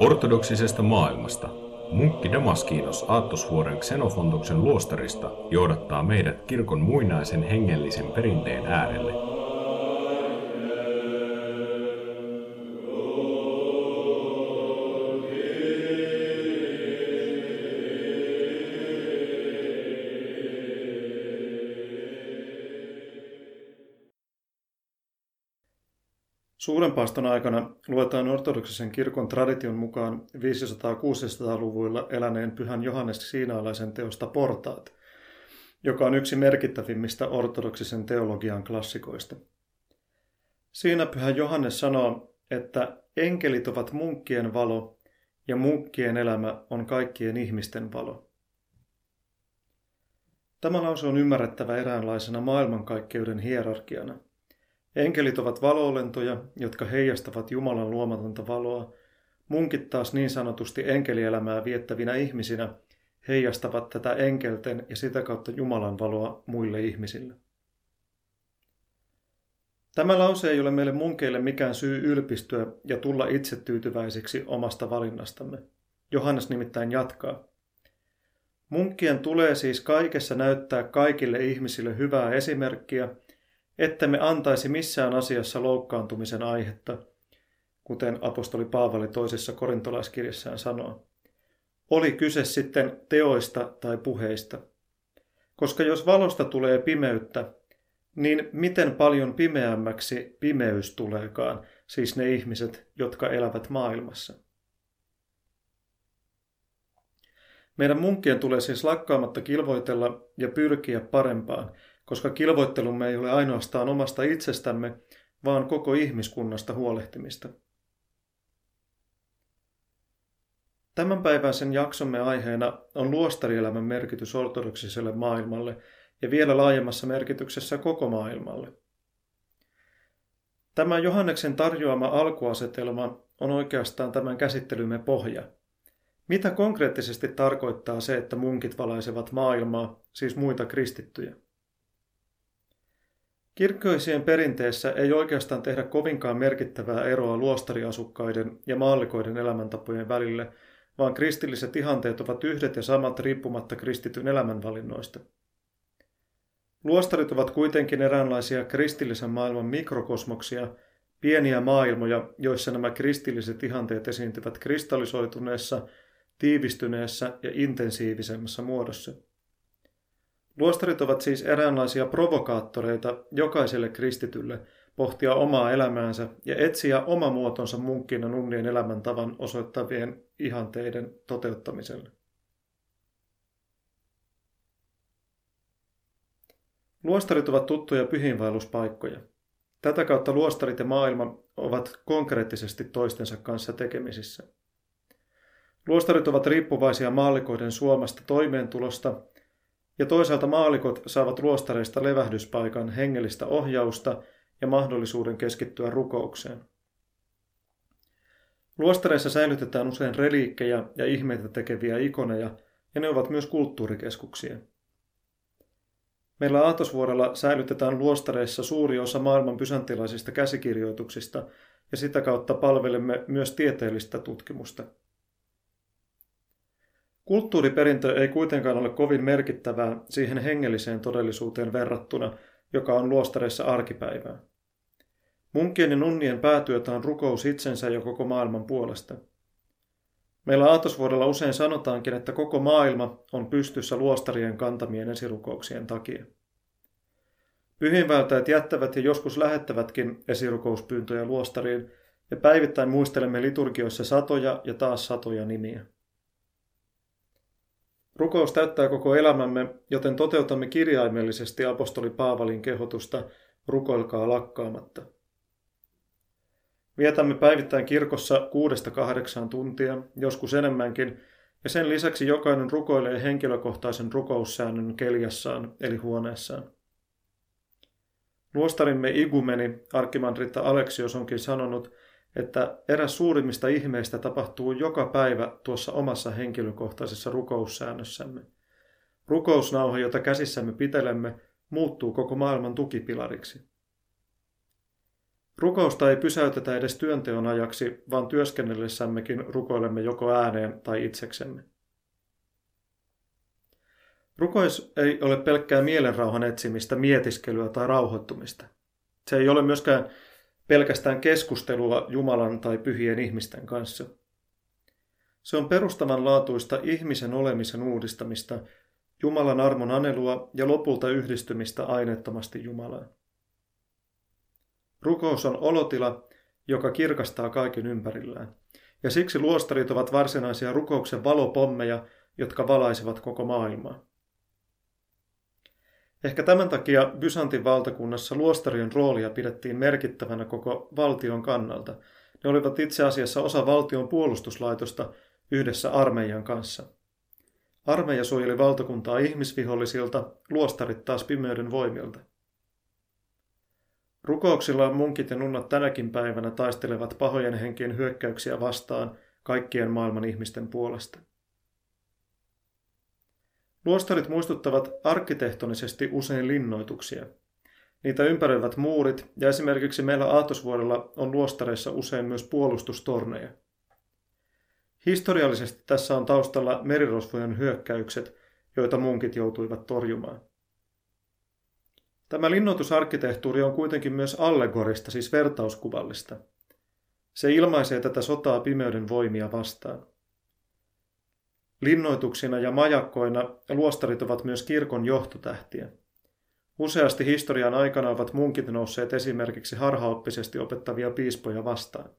Ortodoksisesta maailmasta munkki Damaskinos Aattosvuoren Xenofontoksen luostarista johdattaa meidät kirkon muinaisen hengellisen perinteen äärelle. Suuren paaston aikana luetaan ortodoksisen kirkon tradition mukaan 500-600-luvuilla eläneen pyhän Johannes Siinaalaisen teosta Portaat, joka on yksi merkittävimmistä ortodoksisen teologian klassikoista. Siinä pyhä Johannes sanoo, että enkelit ovat munkkien valo ja munkkien elämä on kaikkien ihmisten valo. Tämä lause on ymmärrettävä eräänlaisena maailmankaikkeuden hierarkiana – Enkelit ovat valoolentoja, jotka heijastavat Jumalan luomatonta valoa. Munkit taas niin sanotusti enkelielämää viettävinä ihmisinä heijastavat tätä enkelten ja sitä kautta Jumalan valoa muille ihmisille. Tämä lause ei ole meille munkeille mikään syy ylpistyä ja tulla itse tyytyväisiksi omasta valinnastamme. Johannes nimittäin jatkaa. Munkkien tulee siis kaikessa näyttää kaikille ihmisille hyvää esimerkkiä – että me antaisi missään asiassa loukkaantumisen aihetta, kuten apostoli Paavali toisessa korintolaiskirjassaan sanoo. Oli kyse sitten teoista tai puheista. Koska jos valosta tulee pimeyttä, niin miten paljon pimeämmäksi pimeys tuleekaan, siis ne ihmiset, jotka elävät maailmassa. Meidän munkkien tulee siis lakkaamatta kilvoitella ja pyrkiä parempaan, koska kilvoittelumme ei ole ainoastaan omasta itsestämme, vaan koko ihmiskunnasta huolehtimista. Tämänpäiväisen jaksomme aiheena on luostarielämän merkitys ortodoksiselle maailmalle ja vielä laajemmassa merkityksessä koko maailmalle. Tämä Johanneksen tarjoama alkuasetelma on oikeastaan tämän käsittelymme pohja. Mitä konkreettisesti tarkoittaa se, että munkit valaisevat maailmaa, siis muita kristittyjä? Kirkkoisien perinteessä ei oikeastaan tehdä kovinkaan merkittävää eroa luostariasukkaiden ja maallikoiden elämäntapojen välille, vaan kristilliset ihanteet ovat yhdet ja samat riippumatta kristityn elämänvalinnoista. Luostarit ovat kuitenkin eräänlaisia kristillisen maailman mikrokosmoksia, pieniä maailmoja, joissa nämä kristilliset ihanteet esiintyvät kristallisoituneessa, tiivistyneessä ja intensiivisemmässä muodossa. Luostarit ovat siis eräänlaisia provokaattoreita jokaiselle kristitylle pohtia omaa elämäänsä ja etsiä oma muotonsa munkkina nunnien elämäntavan osoittavien ihanteiden toteuttamiselle. Luostarit ovat tuttuja pyhiinvaelluspaikkoja. Tätä kautta luostarit ja maailma ovat konkreettisesti toistensa kanssa tekemisissä. Luostarit ovat riippuvaisia maallikoiden suomasta toimeentulosta ja toisaalta maalikot saavat luostareista levähdyspaikan hengellistä ohjausta ja mahdollisuuden keskittyä rukoukseen. Luostareissa säilytetään usein reliikkejä ja ihmeitä tekeviä ikoneja, ja ne ovat myös kulttuurikeskuksia. Meillä Aatosvuorella säilytetään luostareissa suuri osa maailman pysantilaisista käsikirjoituksista, ja sitä kautta palvelemme myös tieteellistä tutkimusta. Kulttuuriperintö ei kuitenkaan ole kovin merkittävää siihen hengelliseen todellisuuteen verrattuna, joka on luostareissa arkipäivää. Munkien ja nunnien päätyötä on rukous itsensä ja koko maailman puolesta. Meillä aatosvuodella usein sanotaankin, että koko maailma on pystyssä luostarien kantamien esirukouksien takia. Pyhinväytäjät jättävät ja joskus lähettävätkin esirukouspyyntöjä luostariin, ja päivittäin muistelemme liturgioissa satoja ja taas satoja nimiä. Rukous täyttää koko elämämme, joten toteutamme kirjaimellisesti apostoli Paavalin kehotusta rukoilkaa lakkaamatta. Vietämme päivittäin kirkossa kuudesta kahdeksaan tuntia, joskus enemmänkin, ja sen lisäksi jokainen rukoilee henkilökohtaisen rukoussäännön keljassaan eli huoneessaan. Luostarimme igumeni, arkimandritta Aleksios onkin sanonut, että eräs suurimmista ihmeistä tapahtuu joka päivä tuossa omassa henkilökohtaisessa rukoussäännössämme. Rukousnauha, jota käsissämme pitelemme, muuttuu koko maailman tukipilariksi. Rukousta ei pysäytetä edes työnteon ajaksi, vaan työskennellessämmekin rukoilemme joko ääneen tai itseksemme. Rukous ei ole pelkkää mielenrauhan etsimistä, mietiskelyä tai rauhoittumista. Se ei ole myöskään pelkästään keskustelua Jumalan tai pyhien ihmisten kanssa. Se on perustavanlaatuista ihmisen olemisen uudistamista, Jumalan armon anelua ja lopulta yhdistymistä aineettomasti Jumalaan. Rukous on olotila, joka kirkastaa kaiken ympärillään. Ja siksi luostarit ovat varsinaisia rukouksen valopommeja, jotka valaisevat koko maailmaa. Ehkä tämän takia Byzantin valtakunnassa luostarien roolia pidettiin merkittävänä koko valtion kannalta. Ne olivat itse asiassa osa valtion puolustuslaitosta yhdessä armeijan kanssa. Armeija suojeli valtakuntaa ihmisvihollisilta, luostarit taas pimeyden voimilta. Rukouksilla munkit ja nunnat tänäkin päivänä taistelevat pahojen henkien hyökkäyksiä vastaan kaikkien maailman ihmisten puolesta. Luostarit muistuttavat arkkitehtonisesti usein linnoituksia. Niitä ympäröivät muurit ja esimerkiksi meillä Aatosvuodella on luostareissa usein myös puolustustorneja. Historiallisesti tässä on taustalla merirosvojen hyökkäykset, joita munkit joutuivat torjumaan. Tämä linnoitusarkkitehtuuri on kuitenkin myös allegorista, siis vertauskuvallista. Se ilmaisee tätä sotaa pimeyden voimia vastaan. Linnoituksina ja majakkoina luostarit ovat myös kirkon johtotähtiä. Useasti historian aikana ovat munkit nousseet esimerkiksi harhaoppisesti opettavia piispoja vastaan.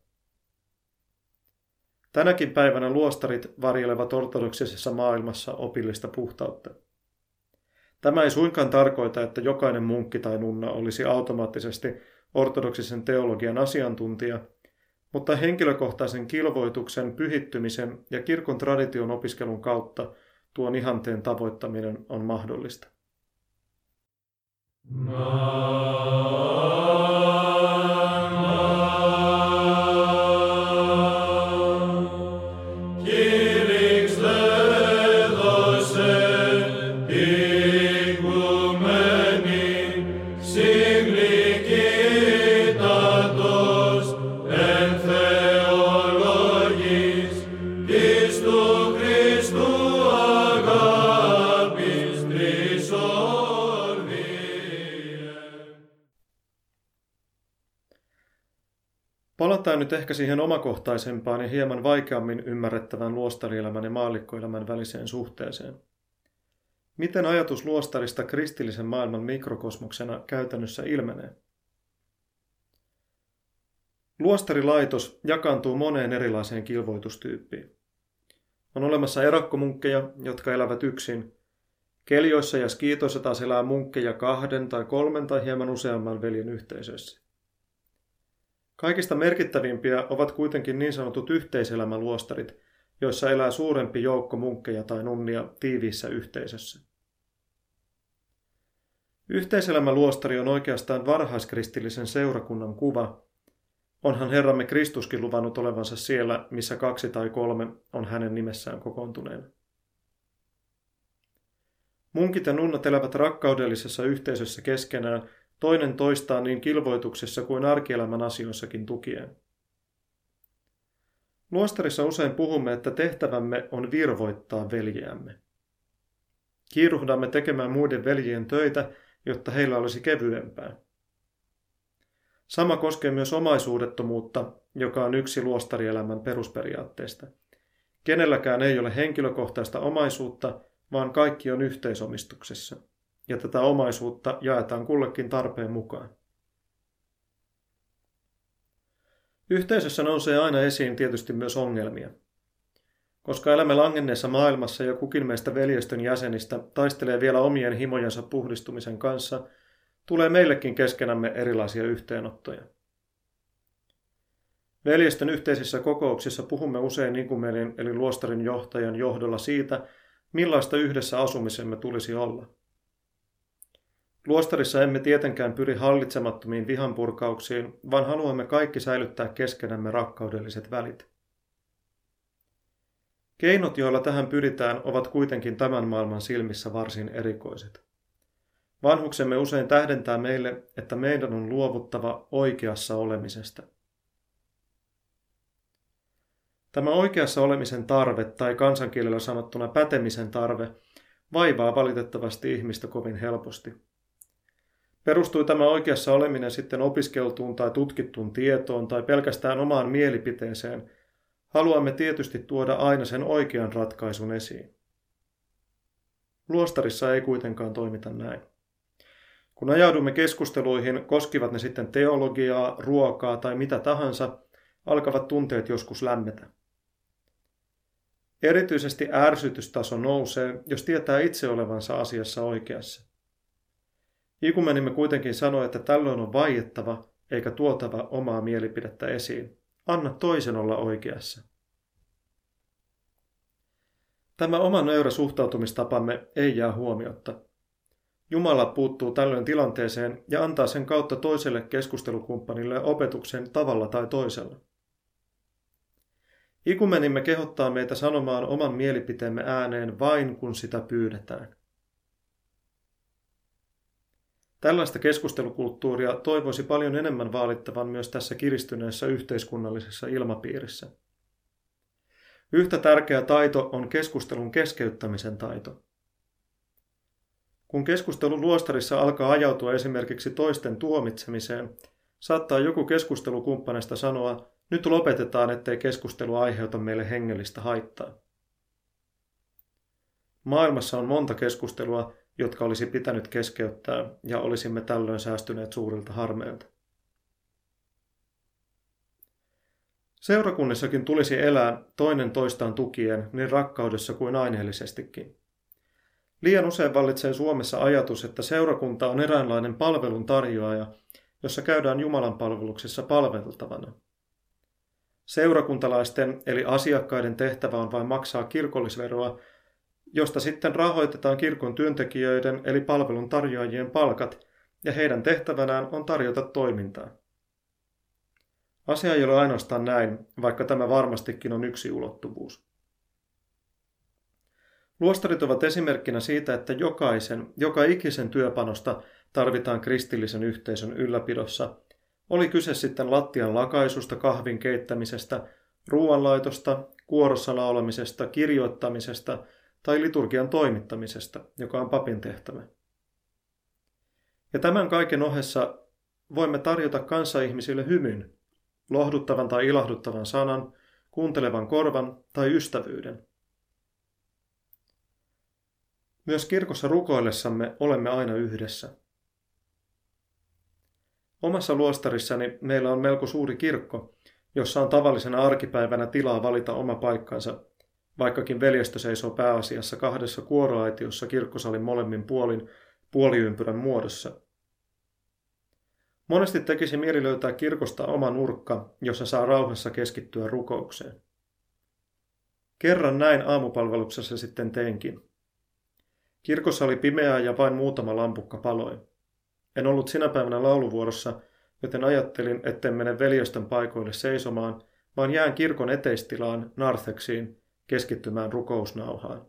Tänäkin päivänä luostarit varjelevat ortodoksisessa maailmassa opillista puhtautta. Tämä ei suinkaan tarkoita, että jokainen munkki tai nunna olisi automaattisesti ortodoksisen teologian asiantuntija, mutta henkilökohtaisen kilvoituksen, pyhittymisen ja kirkon tradition opiskelun kautta tuon ihanteen tavoittaminen on mahdollista. No. Nyt ehkä siihen omakohtaisempaan ja hieman vaikeammin ymmärrettävän luostarielämän ja maallikkoelämän väliseen suhteeseen. Miten ajatus luostarista kristillisen maailman mikrokosmoksena käytännössä ilmenee? Luostarilaitos jakaantuu moneen erilaiseen kilvoitustyyppiin. On olemassa erakkomunkkeja, jotka elävät yksin. Keljoissa ja skiitoissa taas elää munkkeja kahden tai kolmen tai hieman useamman veljen yhteisöissä. Kaikista merkittävimpiä ovat kuitenkin niin sanotut yhteiselämäluostarit, joissa elää suurempi joukko munkkeja tai nunnia tiiviissä yhteisössä. Yhteiselämäluostari on oikeastaan varhaiskristillisen seurakunnan kuva. Onhan Herramme Kristuskin luvannut olevansa siellä, missä kaksi tai kolme on hänen nimessään kokoontuneena. Munkit ja nunnat elävät rakkaudellisessa yhteisössä keskenään toinen toistaan niin kilvoituksessa kuin arkielämän asioissakin tukien. Luostarissa usein puhumme, että tehtävämme on virvoittaa veljeämme. Kiiruhdamme tekemään muiden veljien töitä, jotta heillä olisi kevyempää. Sama koskee myös omaisuudettomuutta, joka on yksi luostarielämän perusperiaatteista. Kenelläkään ei ole henkilökohtaista omaisuutta, vaan kaikki on yhteisomistuksessa ja tätä omaisuutta jaetaan kullekin tarpeen mukaan. Yhteisössä nousee aina esiin tietysti myös ongelmia. Koska elämme langenneessa maailmassa ja kukin meistä veljestön jäsenistä taistelee vielä omien himojensa puhdistumisen kanssa, tulee meillekin keskenämme erilaisia yhteenottoja. Veljestön yhteisissä kokouksissa puhumme usein Nikumelin eli luostarin johtajan johdolla siitä, millaista yhdessä asumisemme tulisi olla – Luostarissa emme tietenkään pyri hallitsemattomiin vihanpurkauksiin, vaan haluamme kaikki säilyttää keskenämme rakkaudelliset välit. Keinot, joilla tähän pyritään, ovat kuitenkin tämän maailman silmissä varsin erikoiset. Vanhuksemme usein tähdentää meille, että meidän on luovuttava oikeassa olemisesta. Tämä oikeassa olemisen tarve, tai kansankielellä sanottuna pätemisen tarve, vaivaa valitettavasti ihmistä kovin helposti. Perustui tämä oikeassa oleminen sitten opiskeltuun tai tutkittuun tietoon tai pelkästään omaan mielipiteeseen, haluamme tietysti tuoda aina sen oikean ratkaisun esiin. Luostarissa ei kuitenkaan toimita näin. Kun ajaudumme keskusteluihin, koskivat ne sitten teologiaa, ruokaa tai mitä tahansa, alkavat tunteet joskus lämmetä. Erityisesti ärsytystaso nousee, jos tietää itse olevansa asiassa oikeassa. Ikumenimme kuitenkin sanoi, että tällöin on vaiettava eikä tuotava omaa mielipidettä esiin. Anna toisen olla oikeassa. Tämä oma nöyrä suhtautumistapamme ei jää huomiotta. Jumala puuttuu tällöin tilanteeseen ja antaa sen kautta toiselle keskustelukumppanille opetuksen tavalla tai toisella. Ikumenimme kehottaa meitä sanomaan oman mielipiteemme ääneen vain kun sitä pyydetään. Tällaista keskustelukulttuuria toivoisi paljon enemmän vaalittavan myös tässä kiristyneessä yhteiskunnallisessa ilmapiirissä. Yhtä tärkeä taito on keskustelun keskeyttämisen taito. Kun keskustelu luostarissa alkaa ajautua esimerkiksi toisten tuomitsemiseen, saattaa joku keskustelukumppaneista sanoa, nyt lopetetaan, ettei keskustelu aiheuta meille hengellistä haittaa. Maailmassa on monta keskustelua, jotka olisi pitänyt keskeyttää, ja olisimme tällöin säästyneet suurilta harmeilta. Seurakunnissakin tulisi elää toinen toistaan tukien niin rakkaudessa kuin aineellisestikin. Liian usein vallitsee Suomessa ajatus, että seurakunta on eräänlainen palvelun tarjoaja, jossa käydään Jumalan palveluksessa palveltavana. Seurakuntalaisten eli asiakkaiden tehtävä on vain maksaa kirkollisveroa josta sitten rahoitetaan kirkon työntekijöiden eli palvelun tarjoajien palkat, ja heidän tehtävänään on tarjota toimintaa. Asia ei ole ainoastaan näin, vaikka tämä varmastikin on yksi ulottuvuus. Luostarit ovat esimerkkinä siitä, että jokaisen, joka ikisen työpanosta tarvitaan kristillisen yhteisön ylläpidossa, oli kyse sitten lattian lakaisusta, kahvin keittämisestä, ruoanlaitosta, kuorossa laulamisesta, kirjoittamisesta – tai liturgian toimittamisesta, joka on papin tehtävä. Ja tämän kaiken ohessa voimme tarjota kanssaihmisille hymyn, lohduttavan tai ilahduttavan sanan, kuuntelevan korvan tai ystävyyden. Myös kirkossa rukoillessamme olemme aina yhdessä. Omassa luostarissani meillä on melko suuri kirkko, jossa on tavallisena arkipäivänä tilaa valita oma paikkansa vaikkakin veljestö seisoo pääasiassa kahdessa kuoroaitiossa kirkkosalin molemmin puolin puoliympyrän muodossa. Monesti tekisi mieli löytää kirkosta oma nurkka, jossa saa rauhassa keskittyä rukoukseen. Kerran näin aamupalveluksessa sitten teinkin. Kirkossa oli pimeää ja vain muutama lampukka paloi. En ollut sinä päivänä lauluvuorossa, joten ajattelin, etten mene veljestön paikoille seisomaan, vaan jään kirkon eteistilaan, nartheksiin, keskittymään rukousnauhaan.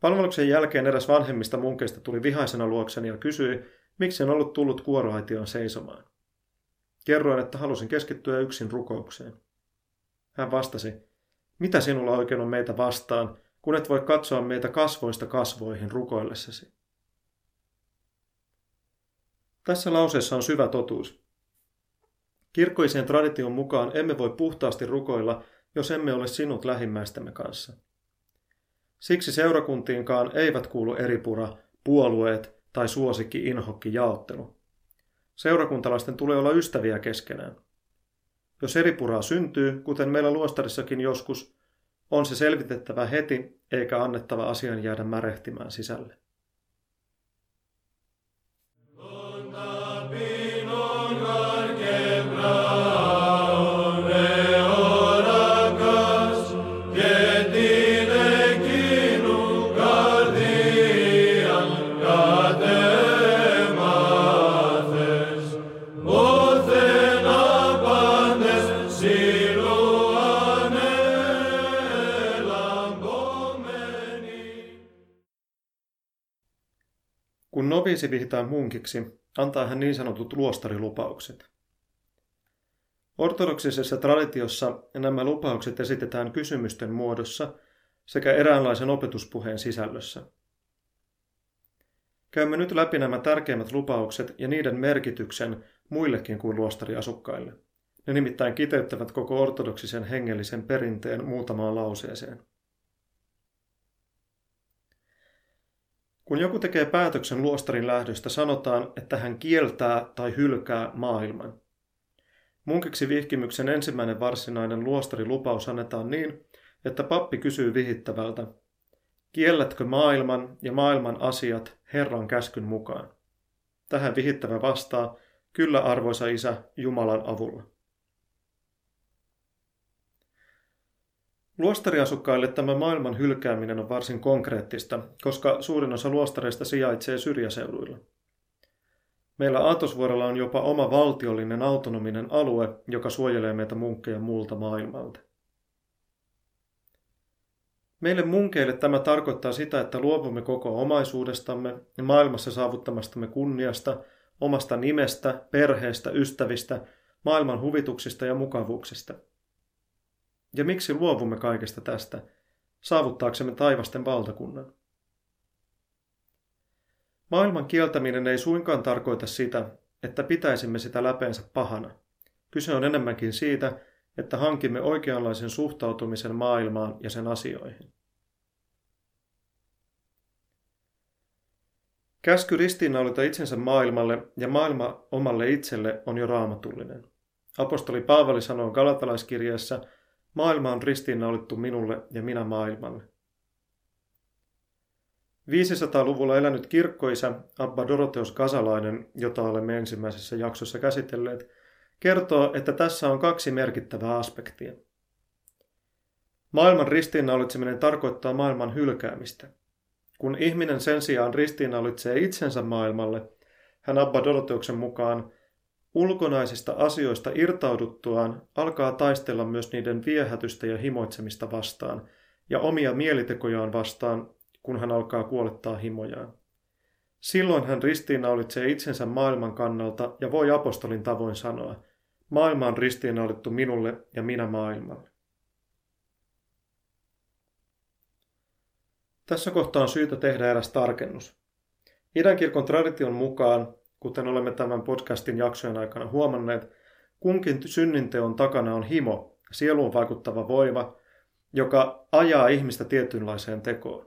Palveluksen jälkeen eräs vanhemmista munkeista tuli vihaisena luokseni ja kysyi, miksi en ollut tullut kuoroaitioon seisomaan. Kerroin, että halusin keskittyä yksin rukoukseen. Hän vastasi, mitä sinulla oikein on meitä vastaan, kun et voi katsoa meitä kasvoista kasvoihin rukoillessasi. Tässä lauseessa on syvä totuus. Kirkkoiseen tradition mukaan emme voi puhtaasti rukoilla, jos emme ole sinut lähimmäistämme kanssa. Siksi seurakuntiinkaan eivät kuulu eripura, puolueet tai suosikki inhokki jaottelu. Seurakuntalaisten tulee olla ystäviä keskenään. Jos eripuraa syntyy, kuten meillä luostarissakin joskus, on se selvitettävä heti eikä annettava asian jäädä märehtimään sisälle. Noviisi vihitään munkiksi, antaa hän niin sanotut luostarilupaukset. Ortodoksisessa traditiossa nämä lupaukset esitetään kysymysten muodossa sekä eräänlaisen opetuspuheen sisällössä. Käymme nyt läpi nämä tärkeimmät lupaukset ja niiden merkityksen muillekin kuin luostariasukkaille. Ne nimittäin kiteyttävät koko ortodoksisen hengellisen perinteen muutamaan lauseeseen. Kun joku tekee päätöksen luostarin lähdöstä, sanotaan, että hän kieltää tai hylkää maailman. Munkiksi vihkimyksen ensimmäinen varsinainen luostarilupaus annetaan niin, että pappi kysyy vihittävältä, kiellätkö maailman ja maailman asiat Herran käskyn mukaan? Tähän vihittävä vastaa, kyllä arvoisa isä, Jumalan avulla. Luostariasukkaille tämä maailman hylkääminen on varsin konkreettista, koska suurin osa luostareista sijaitsee syrjäseuduilla. Meillä Aatosvuorella on jopa oma valtiollinen autonominen alue, joka suojelee meitä munkkeja muulta maailmalta. Meille munkeille tämä tarkoittaa sitä, että luovumme koko omaisuudestamme ja maailmassa saavuttamastamme kunniasta, omasta nimestä, perheestä, ystävistä, maailman huvituksista ja mukavuuksista. Ja miksi luovumme kaikesta tästä, saavuttaaksemme taivasten valtakunnan? Maailman kieltäminen ei suinkaan tarkoita sitä, että pitäisimme sitä läpeensä pahana. Kyse on enemmänkin siitä, että hankimme oikeanlaisen suhtautumisen maailmaan ja sen asioihin. Käsky ristiinnaulita itsensä maailmalle ja maailma omalle itselle on jo raamatullinen. Apostoli Paavali sanoo galatalaiskirjeessä, maailma on ristiinnaulittu minulle ja minä maailmalle. 500-luvulla elänyt kirkkoisä Abba Doroteos Kasalainen, jota olemme ensimmäisessä jaksossa käsitelleet, kertoo, että tässä on kaksi merkittävää aspektia. Maailman ristiinnaulitseminen tarkoittaa maailman hylkäämistä. Kun ihminen sen sijaan ristiinnaulitsee itsensä maailmalle, hän Abba Doroteuksen mukaan ulkonaisista asioista irtauduttuaan alkaa taistella myös niiden viehätystä ja himoitsemista vastaan ja omia mielitekojaan vastaan, kun hän alkaa kuolettaa himojaan. Silloin hän ristiinnaulitsee itsensä maailman kannalta ja voi apostolin tavoin sanoa, maailma on ristiinnaulittu minulle ja minä maailmalle. Tässä kohtaa on syytä tehdä eräs tarkennus. Idänkirkon tradition mukaan, kuten olemme tämän podcastin jaksojen aikana huomanneet, kunkin synninteon takana on himo, sieluun vaikuttava voima, joka ajaa ihmistä tietynlaiseen tekoon.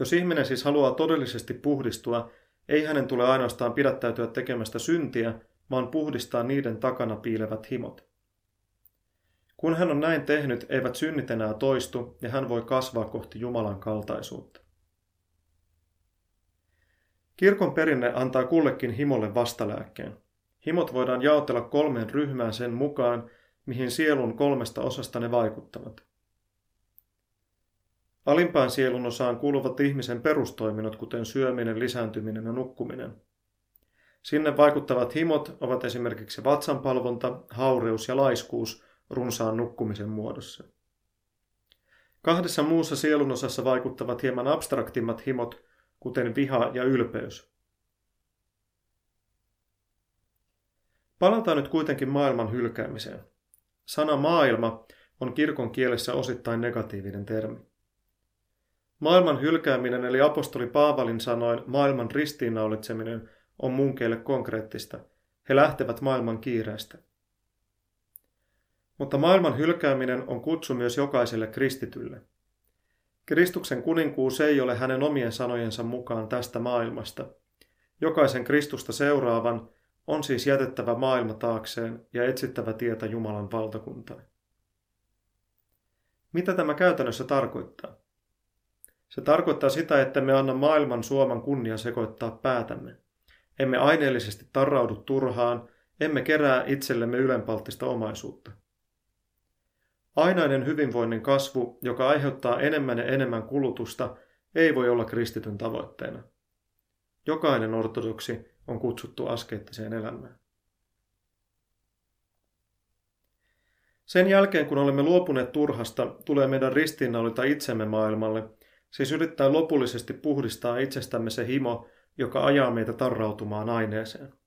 Jos ihminen siis haluaa todellisesti puhdistua, ei hänen tule ainoastaan pidättäytyä tekemästä syntiä, vaan puhdistaa niiden takana piilevät himot. Kun hän on näin tehnyt, eivät synnit enää toistu ja hän voi kasvaa kohti Jumalan kaltaisuutta. Kirkon perinne antaa kullekin himolle vastalääkkeen. Himot voidaan jaotella kolmeen ryhmään sen mukaan, mihin sielun kolmesta osasta ne vaikuttavat. Alimpaan sielun osaan kuuluvat ihmisen perustoiminnot, kuten syöminen, lisääntyminen ja nukkuminen. Sinne vaikuttavat himot ovat esimerkiksi vatsanpalvonta, haureus ja laiskuus runsaan nukkumisen muodossa. Kahdessa muussa sielunosassa vaikuttavat hieman abstraktimmat himot, kuten viha ja ylpeys. Palataan nyt kuitenkin maailman hylkäämiseen. Sana maailma on kirkon kielessä osittain negatiivinen termi. Maailman hylkääminen eli apostoli Paavalin sanoin maailman ristiinnaulitseminen on munkeille konkreettista. He lähtevät maailman kiireestä. Mutta maailman hylkääminen on kutsu myös jokaiselle kristitylle. Kristuksen kuninkuus ei ole hänen omien sanojensa mukaan tästä maailmasta. Jokaisen Kristusta seuraavan on siis jätettävä maailma taakseen ja etsittävä tietä Jumalan valtakuntaan. Mitä tämä käytännössä tarkoittaa? Se tarkoittaa sitä, että me anna maailman suoman kunnia sekoittaa päätämme. Emme aineellisesti tarraudu turhaan, emme kerää itsellemme ylenpalttista omaisuutta. Ainainen hyvinvoinnin kasvu, joka aiheuttaa enemmän ja enemmän kulutusta, ei voi olla kristityn tavoitteena. Jokainen ortodoksi on kutsuttu askeettiseen elämään. Sen jälkeen, kun olemme luopuneet turhasta, tulee meidän ristiinnaulita itsemme maailmalle, siis yrittää lopullisesti puhdistaa itsestämme se himo, joka ajaa meitä tarrautumaan aineeseen.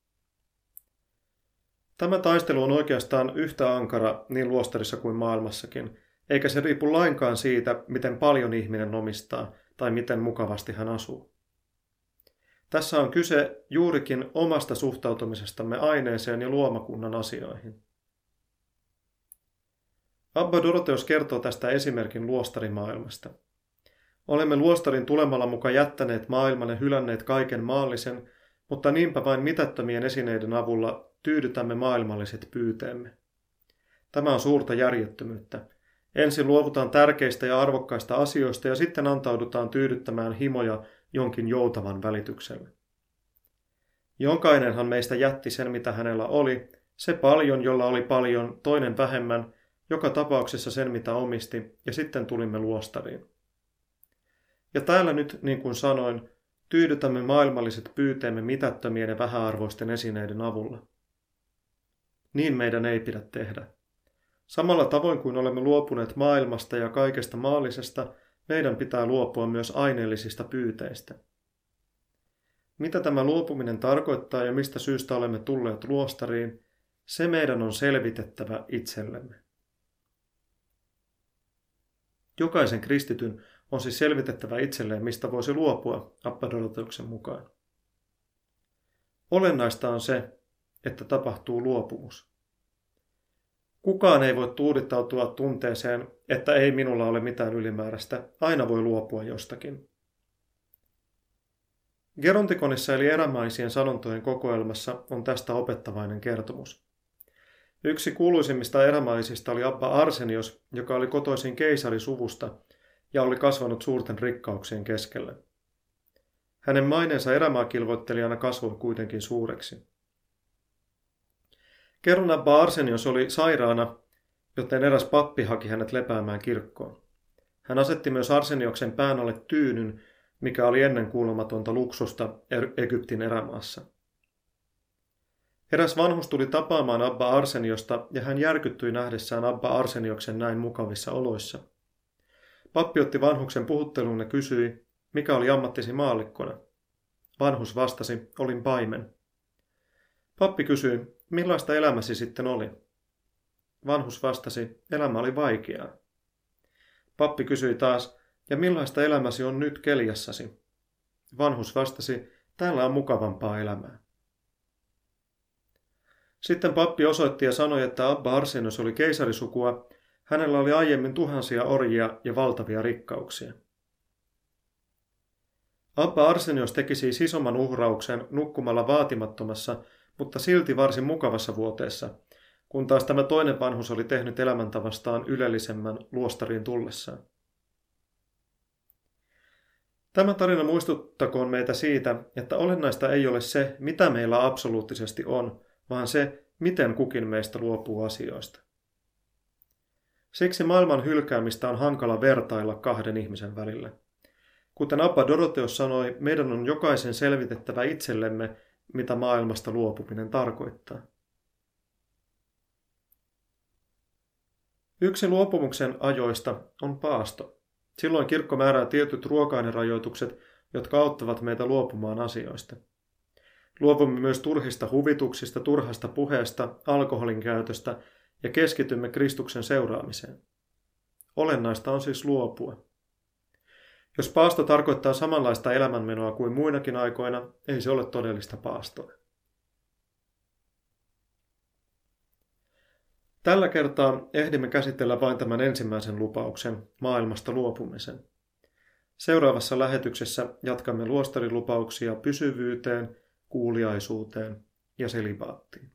Tämä taistelu on oikeastaan yhtä ankara niin luostarissa kuin maailmassakin, eikä se riipu lainkaan siitä, miten paljon ihminen omistaa tai miten mukavasti hän asuu. Tässä on kyse juurikin omasta suhtautumisestamme aineeseen ja luomakunnan asioihin. Abba Doroteos kertoo tästä esimerkin luostarimaailmasta. Olemme luostarin tulemalla mukaan jättäneet maailman ja hylänneet kaiken maallisen, mutta niinpä vain mitättömien esineiden avulla tyydytämme maailmalliset pyyteemme. Tämä on suurta järjettömyyttä. Ensin luovutaan tärkeistä ja arvokkaista asioista ja sitten antaudutaan tyydyttämään himoja jonkin joutavan välityksellä. Jokainenhan meistä jätti sen, mitä hänellä oli, se paljon, jolla oli paljon, toinen vähemmän, joka tapauksessa sen, mitä omisti, ja sitten tulimme luostariin. Ja täällä nyt, niin kuin sanoin, tyydytämme maailmalliset pyyteemme mitättömien ja vähäarvoisten esineiden avulla. Niin meidän ei pidä tehdä. Samalla tavoin kuin olemme luopuneet maailmasta ja kaikesta maallisesta, meidän pitää luopua myös aineellisista pyyteistä. Mitä tämä luopuminen tarkoittaa ja mistä syystä olemme tulleet luostariin, se meidän on selvitettävä itsellemme. Jokaisen kristityn on siis selvitettävä itselleen, mistä voisi luopua Appadoroteuksen mukaan. Olennaista on se, että tapahtuu luopumus. Kukaan ei voi tuudittautua tunteeseen, että ei minulla ole mitään ylimääräistä, aina voi luopua jostakin. Gerontikonissa eli erämaisien sanontojen kokoelmassa on tästä opettavainen kertomus. Yksi kuuluisimmista erämaisista oli Abba Arsenios, joka oli kotoisin keisarisuvusta ja oli kasvanut suurten rikkauksien keskelle. Hänen maineensa erämaakilvoittelijana kasvoi kuitenkin suureksi. Kerran Abba Arsenios oli sairaana, joten eräs pappi haki hänet lepäämään kirkkoon. Hän asetti myös Arsenioksen pään alle tyynyn, mikä oli ennen kuulumatonta luksusta Egyptin erämaassa. Eräs vanhus tuli tapaamaan Abba Arseniosta ja hän järkyttyi nähdessään Abba Arsenioksen näin mukavissa oloissa. Pappi otti vanhuksen puhutteluun ja kysyi, mikä oli ammattisi maallikkona. Vanhus vastasi, olin paimen. Pappi kysyi, millaista elämäsi sitten oli? Vanhus vastasi, elämä oli vaikeaa. Pappi kysyi taas, ja millaista elämäsi on nyt keljassasi? Vanhus vastasi, täällä on mukavampaa elämää. Sitten pappi osoitti ja sanoi, että Abba Arsenos oli keisarisukua, hänellä oli aiemmin tuhansia orjia ja valtavia rikkauksia. Abba Arsenios teki siis isomman uhrauksen nukkumalla vaatimattomassa, mutta silti varsin mukavassa vuoteessa, kun taas tämä toinen vanhus oli tehnyt elämäntavastaan ylellisemmän luostariin tullessaan. Tämä tarina muistuttakoon meitä siitä, että olennaista ei ole se, mitä meillä absoluuttisesti on, vaan se, miten kukin meistä luopuu asioista. Siksi maailman hylkäämistä on hankala vertailla kahden ihmisen välillä. Kuten Abba Doroteos sanoi, meidän on jokaisen selvitettävä itsellemme, mitä maailmasta luopuminen tarkoittaa. Yksi luopumuksen ajoista on paasto. Silloin kirkko määrää tietyt ruoka-ainerajoitukset, jotka auttavat meitä luopumaan asioista. Luovumme myös turhista huvituksista, turhasta puheesta, alkoholin käytöstä ja keskitymme Kristuksen seuraamiseen. Olennaista on siis luopua. Jos paasto tarkoittaa samanlaista elämänmenoa kuin muinakin aikoina, ei se ole todellista paastoa. Tällä kertaa ehdimme käsitellä vain tämän ensimmäisen lupauksen, maailmasta luopumisen. Seuraavassa lähetyksessä jatkamme luostarilupauksia pysyvyyteen, kuuliaisuuteen ja selibaattiin.